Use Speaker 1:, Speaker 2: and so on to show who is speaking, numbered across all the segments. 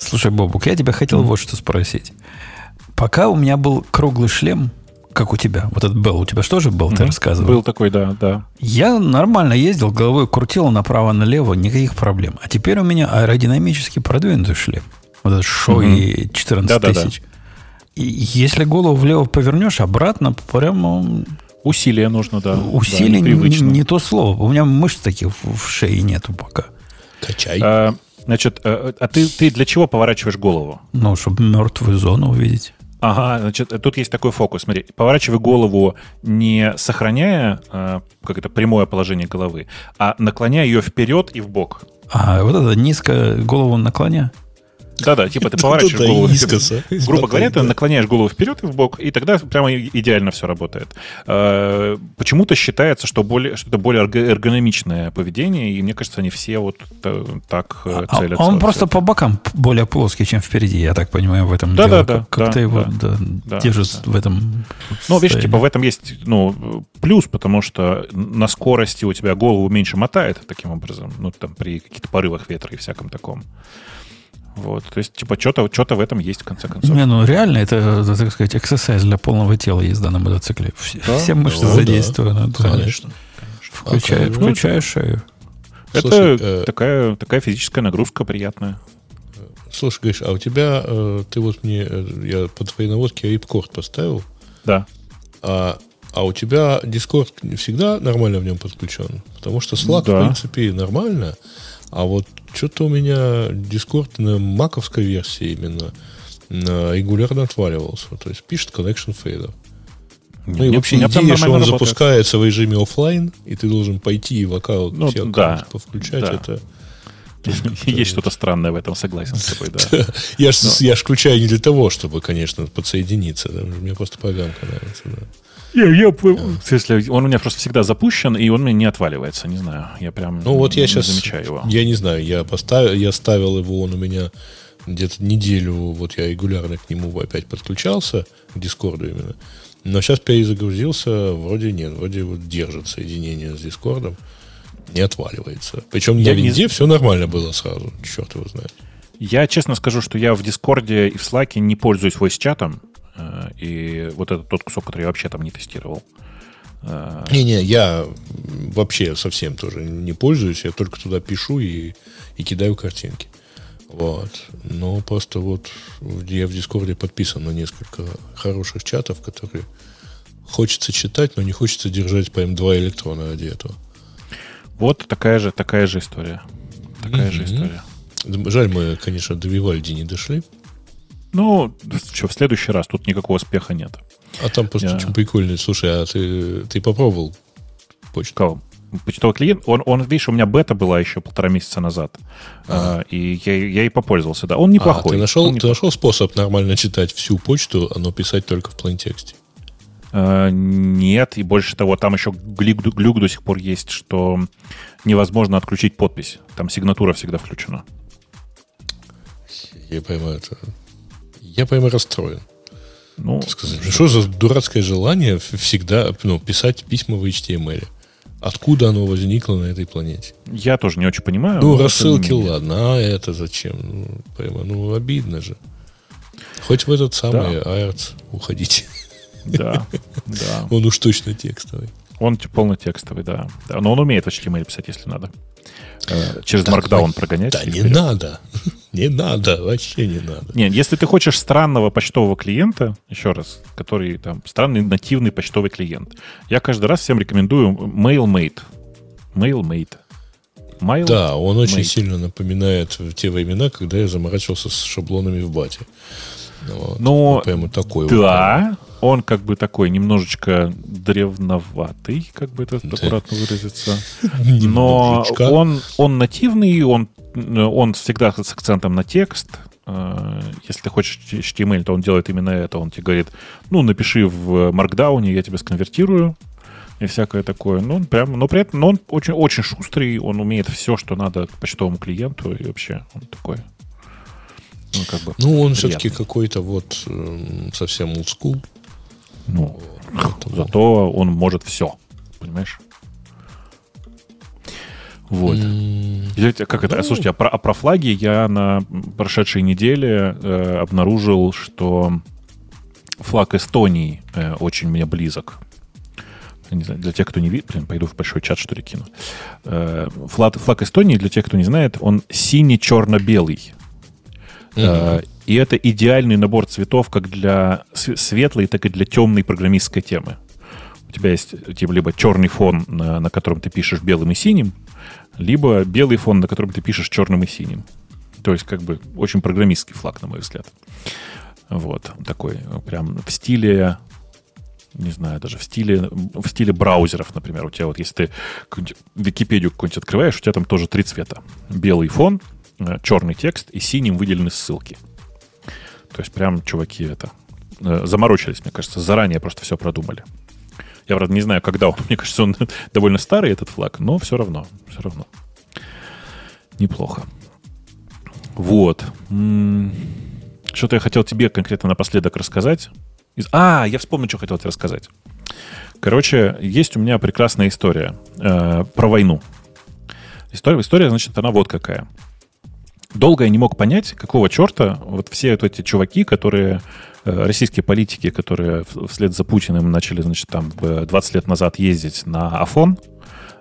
Speaker 1: Слушай, Бобук, я тебя хотел mm. вот что спросить. Пока у меня был круглый шлем, как у тебя, вот этот был, у тебя что же был, mm-hmm. ты рассказывал?
Speaker 2: Был такой, да, да.
Speaker 1: Я нормально ездил, головой крутил направо-налево, никаких проблем. А теперь у меня аэродинамически продвинутый шлем. Вот этот Шои mm-hmm. 14 да, тысяч. Да, да. И если голову влево повернешь, обратно прямо...
Speaker 2: Усилие нужно, да.
Speaker 1: Усилие да, не, не то слово. У меня мышц таких в шее нету пока.
Speaker 2: Качай. А, значит, а, а ты, ты для чего поворачиваешь голову?
Speaker 1: Ну, чтобы мертвую зону увидеть.
Speaker 2: Ага, значит, тут есть такой фокус. Смотри, поворачивай голову не сохраняя э, как это прямое положение головы, а наклоняя ее вперед и в бок.
Speaker 1: А вот это низко голову наклоня?
Speaker 2: Да-да, типа ты поворачиваешь голову. Искоса, грубо говоря, ты наклоняешь голову вперед и в бок, и тогда прямо идеально все работает. А, почему-то считается, что, более, что это более эргономичное поведение, и мне кажется, они все вот так э, а, целятся.
Speaker 1: Он просто по бокам более плоский, чем впереди, я так понимаю, в этом
Speaker 2: да, дело. Да, да,
Speaker 1: Как-то его держит в этом
Speaker 2: Ну, видишь, типа в этом есть ну, плюс, потому что на скорости у тебя голову меньше мотает таким образом, ну, там, при каких-то порывах ветра и всяком таком. Вот, то есть, типа, что-то что в этом есть, в конце концов.
Speaker 1: Не, ну реально, это, так сказать, эксерсайз для полного тела езда на мотоцикле. Все, да? все мышцы ну, задействованы. Да. Конечно. Включая, а, включая ну, шею.
Speaker 2: Это Слушай, э, такая, такая физическая нагрузка приятная.
Speaker 3: Слушай, Гриш, а у тебя, э, ты вот мне, э, я по твоей наводке репкорд поставил.
Speaker 2: Да.
Speaker 3: А, а у тебя Discord всегда нормально в нем подключен? Потому что Slack, да. в принципе, нормально. А вот что-то у меня Discord на маковской версии именно регулярно отваливался. То есть пишет connection failure. Ну и вообще идея, что он работает. запускается в режиме офлайн, и ты должен пойти в аккаунт, ну, все да, повключать, да. это...
Speaker 2: Есть что-то странное в этом, согласен с тобой, да.
Speaker 3: я, ж, я ж включаю не для того, чтобы, конечно, подсоединиться. Да. Мне просто поганка нравится, да.
Speaker 2: Я, я, в смысле, он у меня просто всегда запущен, и он мне не отваливается, не знаю. Я прям
Speaker 3: ну, вот я сейчас,
Speaker 2: замечаю его.
Speaker 3: Я не знаю, я поставил, я ставил его, он у меня где-то неделю, вот я регулярно к нему опять подключался, к Дискорду именно. Но сейчас перезагрузился, вроде нет, вроде вот держит соединение с Дискордом, не отваливается. Причем я на везде не... все нормально было сразу, черт его знает.
Speaker 2: Я честно скажу, что я в Дискорде и в Слаке не пользуюсь voice-чатом, и вот это тот кусок, который я вообще там не тестировал.
Speaker 3: Э, Не-не, я вообще совсем тоже не пользуюсь, я только туда пишу и, и кидаю картинки. Вот. Но просто вот я в Дискорде подписан на несколько хороших чатов, которые хочется читать, но не хочется держать прям два электрона ради этого.
Speaker 2: Вот такая же, такая же история. Такая mm-hmm. же история.
Speaker 3: Жаль, мы, конечно, до Вивальди не дошли.
Speaker 2: Ну, что, в следующий раз тут никакого успеха нет.
Speaker 3: А там просто Я... очень прикольно. Слушай, а ты, ты попробовал
Speaker 2: почту? Кого? Почтовый клиент, он, он, видишь, у меня бета была еще полтора месяца назад. А. и я, я и попользовался, да. Он неплохой. А,
Speaker 3: ты нашел,
Speaker 2: он
Speaker 3: ты неплохой. нашел способ нормально читать всю почту, а но писать только в плейнтексте?
Speaker 2: А, нет, и больше того, там еще глюк, глюк до сих пор есть, что невозможно отключить подпись. Там сигнатура всегда включена.
Speaker 3: Я пойму это. Я прямо расстроен. Ну, сказать, что за дурацкое желание всегда ну, писать письма в HTML? Откуда оно возникло на этой планете?
Speaker 2: Я тоже не очень понимаю.
Speaker 3: Ну, рассылки, ладно, а это зачем? Ну, прямо, ну, обидно же. Хоть в этот самый да. ARTS уходите.
Speaker 2: Да, да.
Speaker 3: Он уж точно текстовый.
Speaker 2: Он полнотекстовый, да. да. Но он умеет HTML писать, если надо. Э, через так, Markdown прогонять.
Speaker 3: Да не надо. Не надо, вообще не надо.
Speaker 2: Нет, если ты хочешь странного почтового клиента, еще раз, который там странный нативный почтовый клиент, я каждый раз всем рекомендую MailMate. MailMate.
Speaker 3: Mail да, он Mate. очень сильно напоминает те времена, когда я заморачивался с шаблонами в бате.
Speaker 2: Вот. Но, ну, прямо такой да, вот, он как бы такой немножечко древноватый, как бы это аккуратно выразиться. Но он, он нативный, он он всегда с акцентом на текст. Э, если ты хочешь HTML, то он делает именно это. Он тебе говорит, ну, напиши в Markdown, я тебе сконвертирую и всякое такое. Ну, он прям, но при этом но он очень, очень шустрый, он умеет все, что надо почтовому клиенту, и вообще он такой.
Speaker 3: Ну, как бы ну он все-таки какой-то вот э, совсем old school.
Speaker 2: Ну, зато он может все, понимаешь? Вот. Mm. Как это? Да. Слушайте, а про, а про флаги я на прошедшей неделе э, обнаружил, что флаг Эстонии э, очень мне близок. Не знаю, для тех, кто не видит, блин, пойду в большой чат, что ли, кину. Э, флаг, флаг Эстонии, для тех, кто не знает, он синий-черно-белый. Mm-hmm. Э, и это идеальный набор цветов как для светлой, так и для темной программистской темы. У тебя есть типа либо черный фон, на, на котором ты пишешь белым и синим, либо белый фон, на котором ты пишешь черным и синим. То есть, как бы, очень программистский флаг, на мой взгляд. Вот, такой, прям в стиле, не знаю, даже в стиле, в стиле браузеров, например. У тебя вот, если ты Википедию какую-нибудь открываешь, у тебя там тоже три цвета. Белый фон, э, черный текст и синим выделены ссылки. То есть прям чуваки это э, заморочились, мне кажется, заранее просто все продумали. Я, правда, не знаю, когда он. Мне кажется, он довольно старый, этот флаг, но все равно, все равно. Неплохо. Вот. Что-то я хотел тебе конкретно напоследок рассказать. А, я вспомнил, что хотел тебе рассказать. Короче, есть у меня прекрасная история э, про войну. История, история, значит, она вот какая. Долго я не мог понять, какого черта вот все вот эти чуваки, которые Э, российские политики, которые вслед за Путиным начали, значит, там 20 лет назад ездить на Афон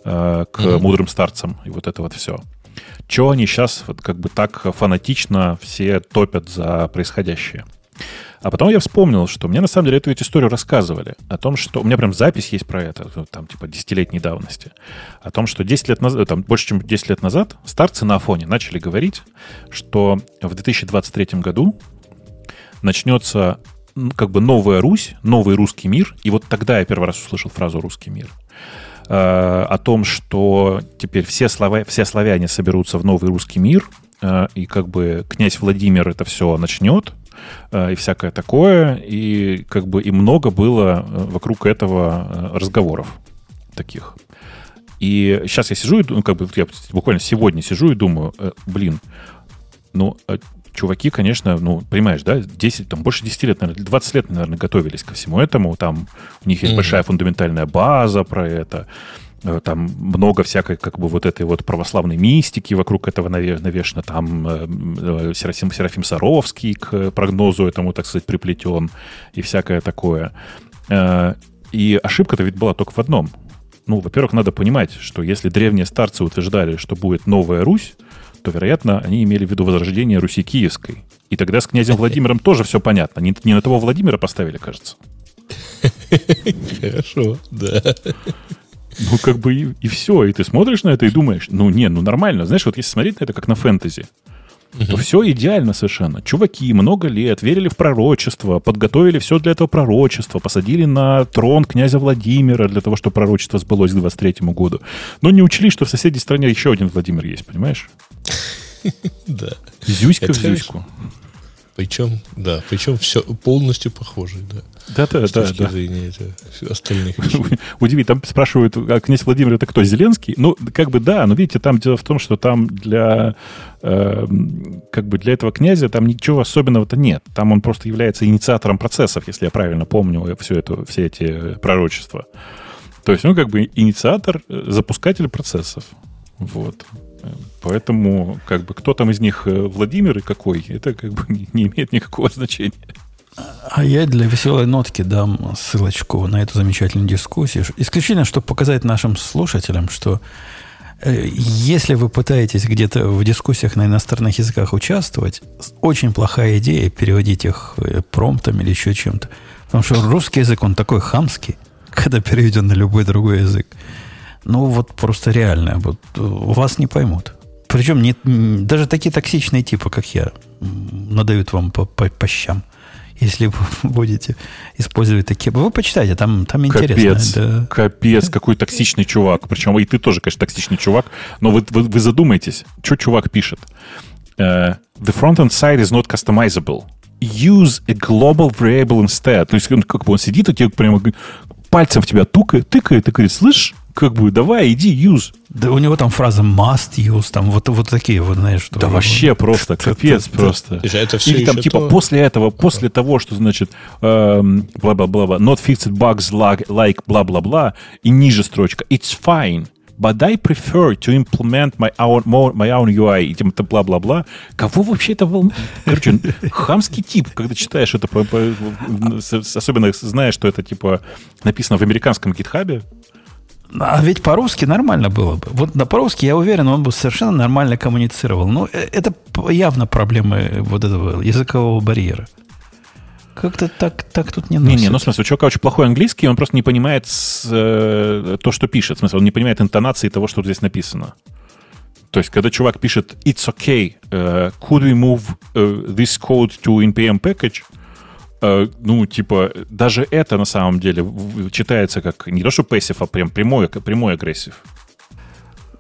Speaker 2: э, к mm-hmm. мудрым старцам и вот это вот все. Чего они сейчас вот как бы так фанатично все топят за происходящее? А потом я вспомнил, что мне на самом деле эту ведь историю рассказывали. О том, что... У меня прям запись есть про это, там типа десятилетней давности. О том, что 10 лет назад, там больше, чем 10 лет назад старцы на Афоне начали говорить, что в 2023 году начнется как бы новая Русь, новый русский мир. И вот тогда я первый раз услышал фразу «русский мир». Э, о том, что теперь все, славя, все славяне соберутся в новый русский мир, э, и как бы князь Владимир это все начнет, э, и всякое такое, и как бы и много было вокруг этого разговоров таких. И сейчас я сижу, и, ну, как бы я буквально сегодня сижу и думаю, блин, ну, чуваки, конечно, ну, понимаешь, да, 10, там, больше 10 лет, наверное, 20 лет, наверное, готовились ко всему этому. Там у них есть mm-hmm. большая фундаментальная база про это. Э, там много всякой, как бы, вот этой вот православной мистики вокруг этого навешено. Там э, э, Серафим, Серафим Саровский к прогнозу этому, так сказать, приплетен и всякое такое. И ошибка-то ведь была только в одном. Ну, во-первых, надо понимать, что если древние старцы утверждали, что будет новая Русь, то, вероятно, они имели в виду возрождение Руси Киевской. И тогда с князем Владимиром тоже все понятно. Не, не на того Владимира поставили, кажется.
Speaker 3: Хорошо, да.
Speaker 2: Ну, как бы и, и все. И ты смотришь на это и думаешь, ну, не, ну, нормально. Знаешь, вот если смотреть на это как на фэнтези, угу. то все идеально совершенно. Чуваки много лет верили в пророчество, подготовили все для этого пророчества, посадили на трон князя Владимира для того, чтобы пророчество сбылось к 23 году. Но не учли, что в соседней стране еще один Владимир есть, понимаешь?
Speaker 3: Да.
Speaker 2: Зюська в Зюську.
Speaker 3: Причем, да, причем все полностью похоже, да.
Speaker 2: Да, да,
Speaker 3: С да. точки да. зрения остальных
Speaker 2: Удиви, там спрашивают, а князь Владимир это кто, Зеленский? Ну, как бы да, но видите, там дело в том, что там для э, как бы для этого князя там ничего особенного-то нет. Там он просто является инициатором процессов, если я правильно помню все, это, все эти пророчества. То есть, ну, как бы инициатор, э, запускатель процессов. Вот. Поэтому, как бы, кто там из них э, Владимир и какой, это как бы не имеет никакого значения.
Speaker 1: А я для веселой нотки дам ссылочку на эту замечательную дискуссию. Исключительно, чтобы показать нашим слушателям, что э, если вы пытаетесь где-то в дискуссиях на иностранных языках участвовать, очень плохая идея переводить их э, промптом или еще чем-то. Потому что русский язык, он такой хамский, когда переведен на любой другой язык. Ну, вот просто реально. Вот, э, вас не поймут. Причем не, даже такие токсичные типы, как я, надают вам по, по, по щам. Если вы будете использовать такие... Вы почитайте, там, там интересно.
Speaker 2: Капец, да. капец, какой токсичный чувак. Причем и ты тоже, конечно, токсичный чувак. Но вы, вы, вы задумайтесь, что чувак пишет. Uh, the front-end side is not customizable. Use a global variable instead. То есть он как бы он сидит и тебе прямо пальцем в тебя тукает, тыкает и говорит, слышь, как бы, давай, иди, use.
Speaker 1: Да у него там фраза must use, там вот, вот такие вот, знаешь, что...
Speaker 2: Да вообще просто, капец просто. Или там типа после этого, после того, что значит бла-бла-бла, not fixed bugs like bla-бла-бла, и ниже строчка, it's fine, but I prefer to implement my own, my own UI, и тем-то бла-бла-бла. Кого вообще это волнует? Короче, хамский тип, когда читаешь это, особенно зная, что это, типа, написано в американском гитхабе,
Speaker 1: а ведь по-русски нормально было бы. Вот на по-русски, я уверен, он бы совершенно нормально коммуницировал. Но э, это явно проблемы вот этого языкового барьера. Как-то так, так тут не носит. Не, не,
Speaker 2: ну, в смысле, у чувака очень плохой английский, он просто не понимает с, э, то, что пишет. В смысле, он не понимает интонации того, что здесь написано. То есть, когда чувак пишет «It's okay, uh, could we move uh, this code to NPM package?» Uh, Ну, типа, даже это на самом деле читается как не то, что пассив, а прям прямой, прямой агрессив.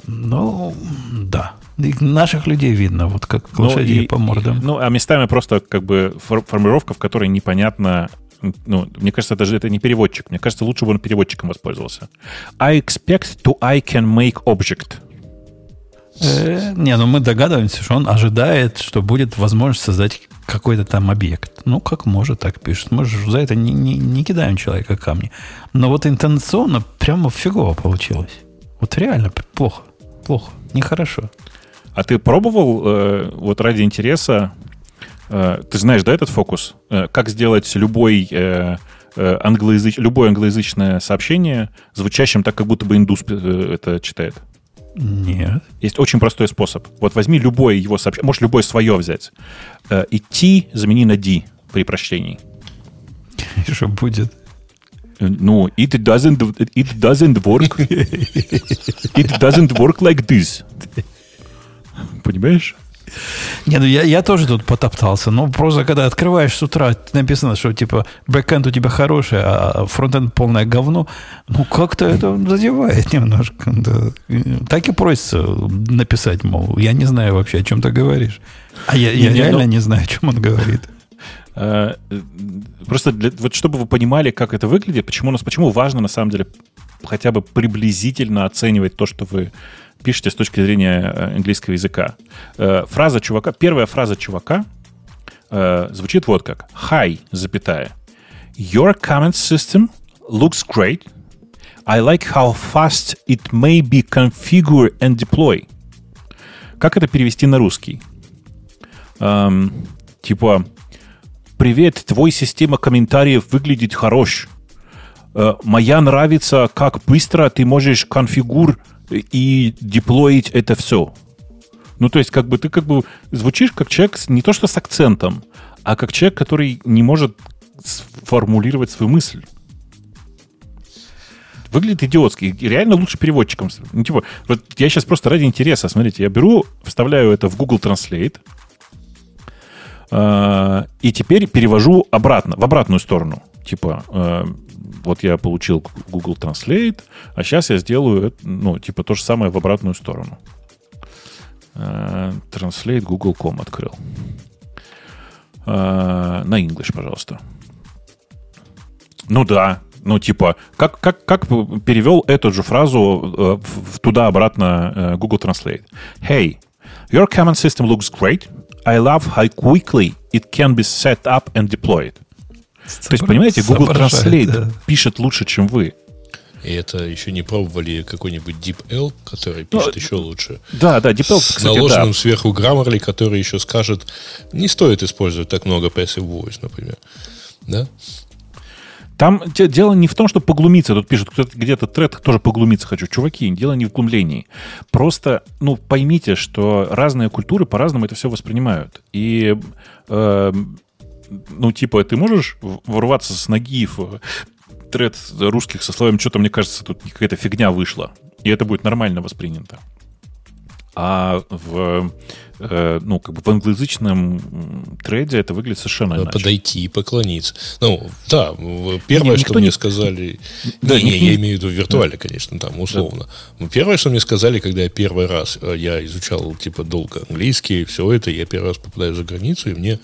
Speaker 1: Ну, да. И наших людей видно, вот как ну, лошади по мордам.
Speaker 2: Ну, а местами просто как бы формулировка, в которой непонятно ну, мне кажется, даже это не переводчик. Мне кажется, лучше бы он переводчиком воспользовался. I expect to I can make object.
Speaker 1: Э, не, ну мы догадываемся, что он ожидает, что будет возможность создать какой-то там объект. Ну, как может, так пишет. Мы же за это не, не, не кидаем человека камни. Но вот интонационно прямо фигово получилось. Вот реально плохо. Плохо. Нехорошо.
Speaker 2: А ты пробовал э, вот ради интереса, э, ты знаешь, да, этот фокус? Э, как сделать любой, э, э, англоязыч, любое англоязычное сообщение звучащим так, как будто бы индус э, это читает?
Speaker 1: Нет.
Speaker 2: Есть очень простой способ. Вот возьми любое его сообщение, можешь любое свое взять. Э, и T замени на D при прочтении.
Speaker 1: И что будет?
Speaker 2: Ну, it doesn't, it doesn't work. It doesn't work like this. Понимаешь?
Speaker 1: Не, ну я, я тоже тут потоптался. Но просто когда открываешь с утра, написано, что типа бэкэнд у тебя хороший, а фронтенд полное говно. Ну, как-то это задевает немножко. Да. Так и просится написать, мол, я не знаю вообще, о чем ты говоришь. А я, я не, реально но... не знаю, о чем он говорит.
Speaker 2: Э, просто для, вот чтобы вы понимали, как это выглядит, почему, у нас, почему важно на самом деле хотя бы приблизительно оценивать то, что вы пишете с точки зрения э, английского языка. Э, фраза чувака, первая фраза чувака звучит вот как. Hi, запятая. Your comment system looks great. I like how fast it may be configure and deploy. Как это перевести на русский? Эм, типа, Привет, твой система комментариев выглядит хорош. Э, моя нравится, как быстро ты можешь конфигур и деплоить это все. Ну, то есть, как бы ты как бы звучишь как человек не то что с акцентом, а как человек, который не может сформулировать свою мысль. Выглядит идиотски. Реально лучше переводчиком. Ну, типа, вот я сейчас просто ради интереса, смотрите, я беру, вставляю это в Google Translate, и теперь перевожу обратно, в обратную сторону. Типа, э, вот я получил Google Translate, а сейчас я сделаю, ну, типа, то же самое в обратную сторону. Э, Translate Google.com открыл. На English, пожалуйста. Ну да, ну типа, как, как, как перевел эту же фразу туда-обратно Google Translate? Hey, your command system looks great. I love how quickly it can be set up and deployed. То есть, понимаете, Google Translate да. пишет лучше, чем вы.
Speaker 3: И это еще не пробовали какой-нибудь DeepL, который пишет ну, еще лучше.
Speaker 2: Да, да, DeepL,
Speaker 3: С кстати, наложенным да. сверху Grammarly, который еще скажет, не стоит использовать так много passive voice, например. Да?
Speaker 2: Там дело не в том, что поглумиться. Тут пишут где-то тред, тоже поглумиться хочу. Чуваки, дело не в глумлении. Просто, ну, поймите, что разные культуры по-разному это все воспринимают. И, э, ну, типа, ты можешь ворваться с ноги в тред русских со словами, что-то, мне кажется, тут какая-то фигня вышла. И это будет нормально воспринято. А в Э, ну, как бы в англоязычном трейде это выглядит совершенно
Speaker 3: иначе. подойти и поклониться. Ну, да, первое, не, что мне не... сказали... Да, не, не, я имею в виду виртуально, конечно, там, условно. Да. Первое, что мне сказали, когда я первый раз, э, я изучал, типа, долго английский, все это, я первый раз попадаю за границу, и мне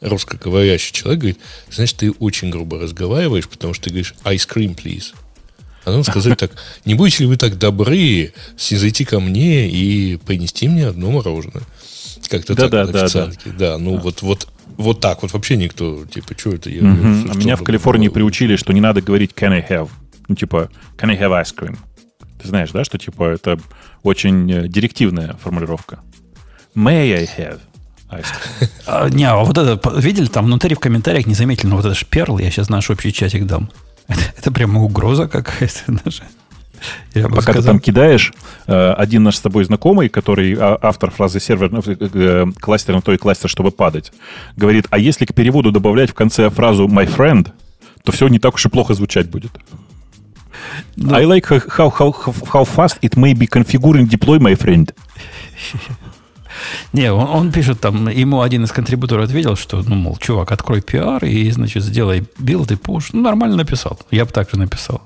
Speaker 3: русскоговорящий человек говорит, знаешь, ты очень грубо разговариваешь, потому что ты говоришь ice cream, please. А надо сказать так, не будете ли вы так добры зайти ко мне и принести мне одно мороженое? Как-то да, так, да, да, да. Да, ну а. вот, вот, вот так вот вообще никто, типа, что это? Я,
Speaker 2: угу. а меня в Калифорнии было? приучили, что не надо говорить can I have? Ну, типа, can I have ice cream? Ты знаешь, да, что типа это очень э, директивная формулировка. May I have?
Speaker 1: А, не, а вот это, видели, там внутри в комментариях не заметили, но вот это шперл, я сейчас наш общий чатик дам. Это, это прямо угроза какая-то даже.
Speaker 2: Я Пока сказал. ты там кидаешь, э, один наш с тобой знакомый, который а, автор фразы сервер, ну, э, кластер на то и кластер, чтобы падать, говорит, а если к переводу добавлять в конце фразу my friend, то все не так уж и плохо звучать будет. No. Ну. I like how, how, how fast it may be configure and deploy, my friend.
Speaker 1: Не, он, он пишет там, ему один из контрибуторов ответил, что, ну, мол, чувак, открой PR и, значит, сделай build и push. Ну, нормально написал. Я бы так же написал.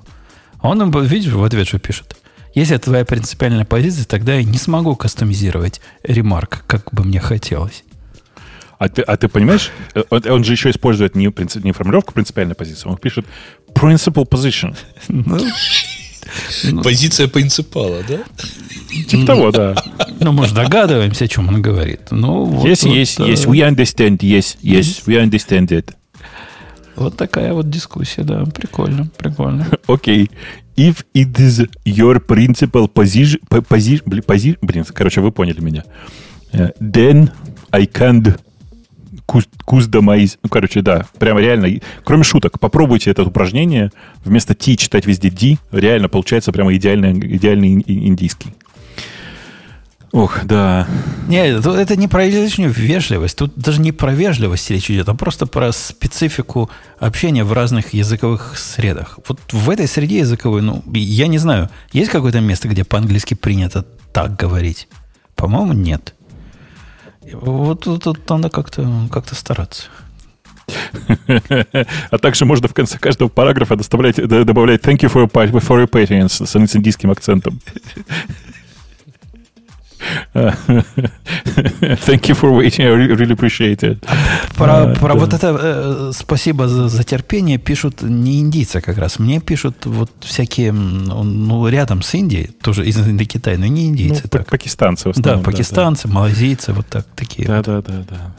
Speaker 1: Он, видишь, в ответ что пишет. Если это твоя принципиальная позиция, тогда я не смогу кастомизировать ремарк, как бы мне хотелось.
Speaker 2: А ты, а ты понимаешь, он, он же еще использует не, принцип, не формулировку принципиальной позиции, он пишет principal position. Ну,
Speaker 3: Позиция принципала, да?
Speaker 2: Типа того, да.
Speaker 1: Ну, мы же догадываемся, о чем он говорит. Ну,
Speaker 2: вот, yes, вот, yes, yes, we understand, yes, yes, we understand it.
Speaker 1: Вот такая вот дискуссия, да. Прикольно, прикольно.
Speaker 2: Окей. Okay. If it is your principal position, position, position, блин, короче, вы поняли меня. Э, then I can't Куздамайз. Ну, короче, да, прямо реально. Кроме шуток, попробуйте это упражнение. Вместо T читать везде D. Реально получается прямо идеальный, идеальный индийский. Ох, да.
Speaker 1: Не, это не про излишнюю вежливость. Тут даже не про вежливость речь идет, а просто про специфику общения в разных языковых средах. Вот в этой среде языковой, ну, я не знаю, есть какое-то место, где по-английски принято так говорить? По-моему, нет. Вот тут надо как-то как стараться.
Speaker 2: А также можно в конце каждого параграфа добавлять thank you for your patience с индийским акцентом. Thank you for waiting. I really appreciate it.
Speaker 1: Про, uh, про да. вот это э, спасибо за, за терпение пишут не индийцы как раз. Мне пишут вот всякие, ну, рядом с Индией, тоже из Индокитая, но не индийцы. Ну, так.
Speaker 2: Пакистанцы в
Speaker 1: основном. Да, пакистанцы, да. малазийцы, вот так, такие.
Speaker 2: Да,
Speaker 1: вот.
Speaker 2: да, да, да.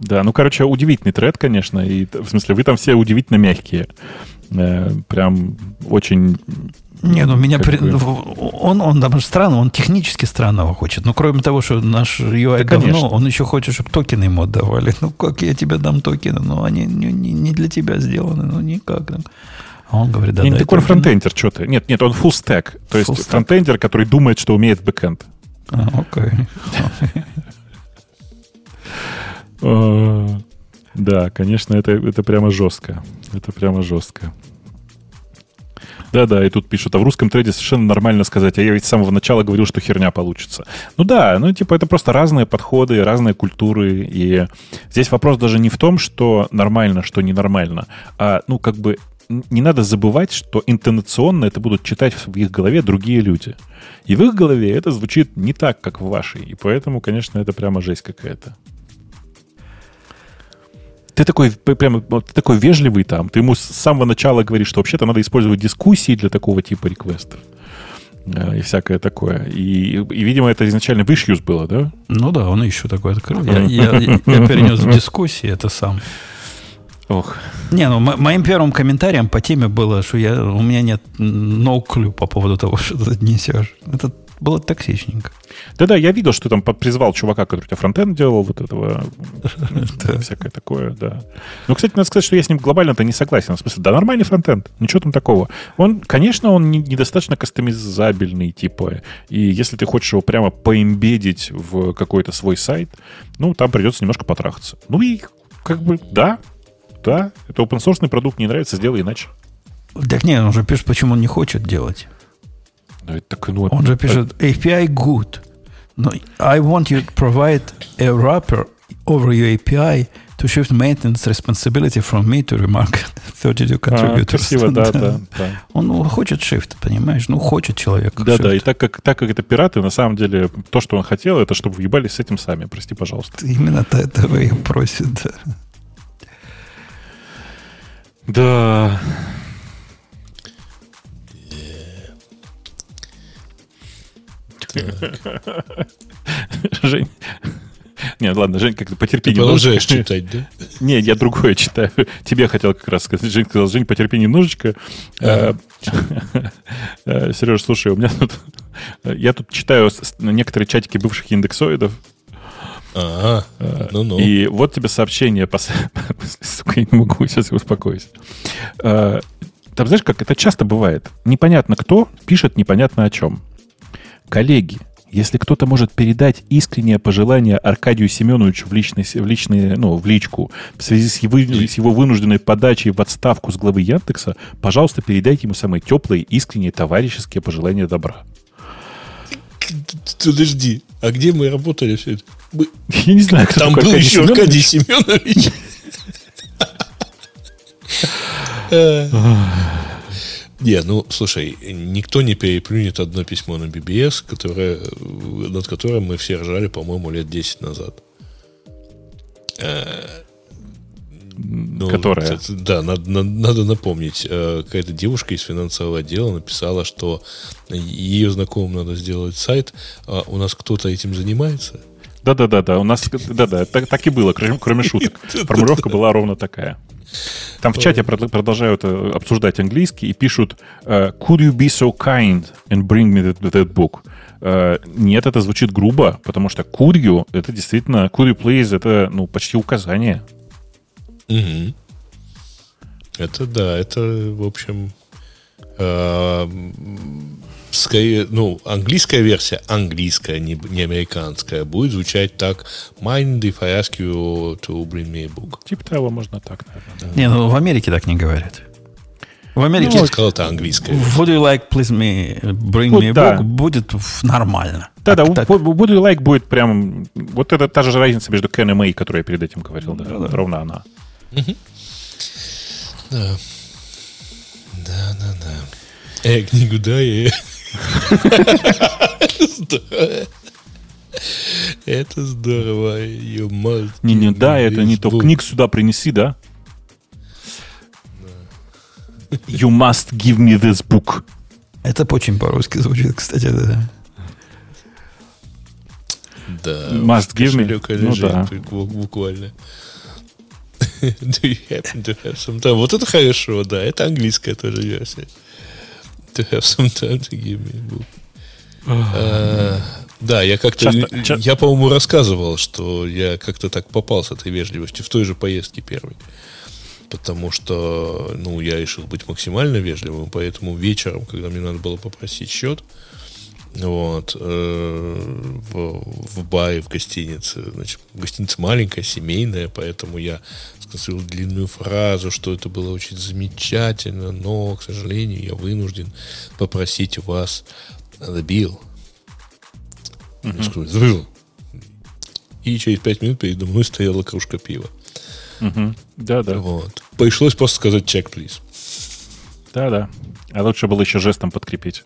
Speaker 2: Да, ну, короче, удивительный тред, конечно. И, в смысле, вы там все удивительно мягкие. Э, прям очень
Speaker 1: не, ну меня при... он, он там странно, он технически странного хочет. Но кроме того, что наш UI да, говно, конечно. он еще хочет, чтобы токены ему отдавали. Ну, как я тебе дам токены? Ну, они не, не для тебя сделаны, ну никак. А он говорит, да,
Speaker 2: не, да. Такой фронтендер, что ты. Нет, нет, он full stack. То full есть stack. фронтендер, который думает, что умеет backend.
Speaker 1: А, окей.
Speaker 2: Да, конечно, это, это прямо жестко. Это прямо жестко. Да-да, и тут пишут, а в русском треде совершенно нормально сказать, а я ведь с самого начала говорил, что херня получится. Ну да, ну типа это просто разные подходы, разные культуры, и здесь вопрос даже не в том, что нормально, что ненормально, а ну как бы не надо забывать, что интонационно это будут читать в их голове другие люди. И в их голове это звучит не так, как в вашей. И поэтому, конечно, это прямо жесть какая-то ты такой, прямо, ты такой вежливый там, ты ему с самого начала говоришь, что вообще-то надо использовать дискуссии для такого типа реквестов э, и всякое такое. И, и, видимо, это изначально в issues было, да?
Speaker 1: Ну да, он еще такой открыл. Я, я, я, я перенес в дискуссии это сам.
Speaker 2: Ох.
Speaker 1: Не, ну моим первым комментарием по теме было, что я, у меня нет no clue по поводу того, что ты несешь. Это было токсичненько.
Speaker 2: Да-да, я видел, что там призвал чувака, который у тебя фронтенд делал, вот этого, всякое такое, да. Но, кстати, надо сказать, что я с ним глобально-то не согласен. В смысле, да, нормальный фронтенд, ничего там такого. Он, конечно, он недостаточно кастомизабельный, типа, и если ты хочешь его прямо поимбедить в какой-то свой сайт, ну, там придется немножко потрахаться. Ну и, как бы, да, да, это open source продукт, не нравится, сделай иначе.
Speaker 1: Так нет, он же пишет, почему он не хочет делать.
Speaker 2: Ну, так, ну,
Speaker 1: Он же пишет, API good. Но I want you to provide a wrapper over your API to shift maintenance responsibility from me to remark 32 contributors. А,
Speaker 2: красиво, да, да, да.
Speaker 1: Он хочет shift, понимаешь? Ну, хочет человек.
Speaker 2: Да, shift. да, и так как, так как это пираты, на самом деле, то, что он хотел, это чтобы въебались с этим сами. Прости, пожалуйста.
Speaker 1: Именно этого и просит, да.
Speaker 2: Да. Жень, Нет, ладно, Жень, как-то потерпи
Speaker 3: Ты продолжаешь читать, да?
Speaker 2: Не, я другое читаю. Тебе хотел как раз сказать. Жень сказал, Жень, потерпи немножечко. Э, Сереж, слушай, у меня тут... Я тут читаю некоторые чатики бывших индексоидов.
Speaker 3: Ага,
Speaker 2: ну-ну. И вот тебе сообщение. Сука, я не могу, сейчас я успокоюсь. Там, знаешь, как это часто бывает. Непонятно кто пишет непонятно о чем. Коллеги, если кто-то может передать искреннее пожелание Аркадию Семеновичу в, личный, в, личный, ну, в личку в связи с его, с его вынужденной подачей в отставку с главы Яндекса, пожалуйста, передайте ему самые теплые, искренние, товарищеские пожелания добра.
Speaker 3: Подожди, а где мы работали все это? Мы...
Speaker 2: Я не знаю, кто
Speaker 3: Там был еще Аркадий Семенович. Не, ну, слушай, никто не переплюнет одно письмо на BBS, которое, над которым мы все ржали, по-моему, лет 10 назад.
Speaker 2: Э, ну, Которая?
Speaker 3: Да, надо, надо напомнить. Э, какая-то девушка из финансового отдела написала, что ее знакомым надо сделать сайт. А у нас кто-то этим занимается?
Speaker 2: Да-да-да, да. У нас да-да, так, так и было, кроме, кроме шуток. Формулировка была ровно такая. Там в чате продолжают э, обсуждать английский и пишут э, «Could you be so kind and bring me that, that book?» э, Нет, это звучит грубо, потому что «could you» — это действительно «could you please» — это ну, почти указание.
Speaker 3: Угу. Это да, это, в общем, скорее, ну, английская версия, английская, не, не американская, будет звучать так Mind if I ask you to bring me a book.
Speaker 2: Типа того можно так, наверное.
Speaker 1: Да. Не, ну в Америке так не говорят.
Speaker 3: В Америке ну, я сказал, это английская.
Speaker 1: Would you like please me bring вот, me a да. book будет нормально.
Speaker 2: Да, да, так. would you like будет прям... Вот это та же разница между Ken и May, которую я перед этим говорил, да, да, ровно она.
Speaker 3: Угу. Да. Да, да, да. Э, книгу дай, э. Это здорово.
Speaker 2: Не-не, да, это не то. Книг сюда принеси, да? You must give me this book.
Speaker 1: Это очень по-русски звучит, кстати, да.
Speaker 3: Да.
Speaker 2: Must give me. Ну, да.
Speaker 3: Буквально. Do you happen to have some time? Вот это хорошо, да. Это английская тоже версия. To have some time to give me a book. А, да, я как-то... Я, по-моему, рассказывал, что я как-то так попал с этой вежливостью в той же поездке первой. Потому что, ну, я решил быть максимально вежливым, поэтому вечером, когда мне надо было попросить счет, вот, э, в, в баре, в гостинице. Значит, гостиница маленькая, семейная, поэтому я сказал длинную фразу, что это было очень замечательно, но, к сожалению, я вынужден попросить вас the bill. Uh-huh. И через пять минут передо мной стояла кружка пива.
Speaker 2: Угу. Да, да.
Speaker 3: Вот. Пришлось просто сказать чек, please.
Speaker 2: Да, да. А лучше было еще жестом подкрепить.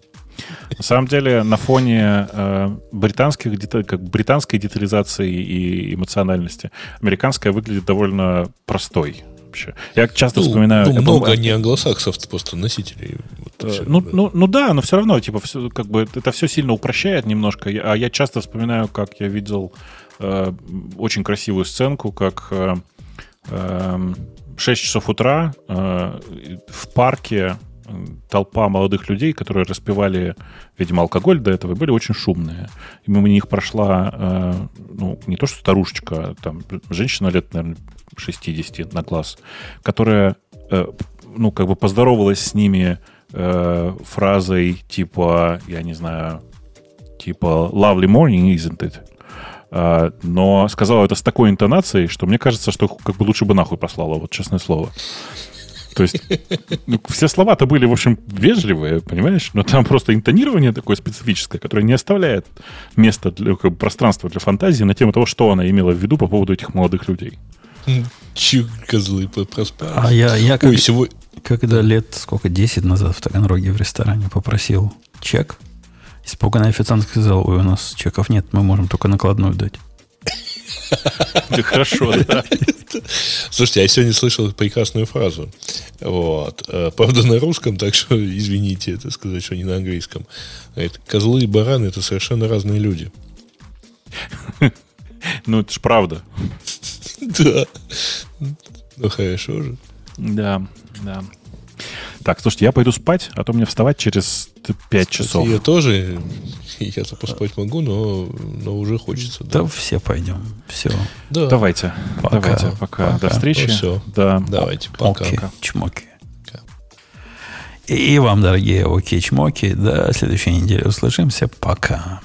Speaker 2: На самом деле, на фоне э, британских, как британской детализации и эмоциональности, американская выглядит довольно простой вообще. Я часто ну, вспоминаю...
Speaker 3: Ну, много не англосаксов, просто носителей.
Speaker 2: Вот, э, все, ну, да. ну, ну да, но все равно, типа, все, как бы это все сильно упрощает немножко. А я часто вспоминаю, как я видел э, очень красивую сценку, как э, э, 6 часов утра э, в парке толпа молодых людей, которые распивали, видимо, алкоголь до этого, были очень шумные. И мимо них прошла, э, ну, не то что старушечка, а там женщина лет, наверное, 60 на класс, которая, э, ну, как бы поздоровалась с ними э, фразой типа, я не знаю, типа «lovely morning, isn't it?» Uh, но сказала это с такой интонацией, что мне кажется, что как бы лучше бы нахуй послала, вот честное слово. То есть ну, все слова-то были, в общем, вежливые, понимаешь? Но там просто интонирование такое специфическое, которое не оставляет места для как бы, пространства для фантазии на тему того, что она имела в виду по поводу этих молодых людей.
Speaker 3: Чур козлы проспали.
Speaker 1: А я, я как, Ой, сегодня... когда лет, сколько, 10 назад в Таганроге в ресторане попросил чек, испуганный официант сказал, ой, у нас чеков нет, мы можем только накладную дать.
Speaker 2: Хорошо, да.
Speaker 3: Слушайте, я сегодня слышал прекрасную фразу. Вот. Э, правда, на русском, так что извините, это сказать, что не на английском. Говорит, козлы и бараны это совершенно разные люди.
Speaker 2: Ну, это ж правда.
Speaker 3: Да. Ну, хорошо же.
Speaker 2: Да, да. Так, слушайте, я пойду спать, а то мне вставать через 5 часов.
Speaker 3: Я тоже. Я-то поспать могу, но, но уже хочется.
Speaker 1: Да. да, все пойдем. Все.
Speaker 2: Да. Давайте. Пока. Давайте, пока. пока. До встречи. Ну,
Speaker 3: все.
Speaker 2: Да.
Speaker 3: Давайте. Пока.
Speaker 1: Окей. Чмоки. И вам, дорогие окей-чмоки, до следующей недели услышимся. Пока.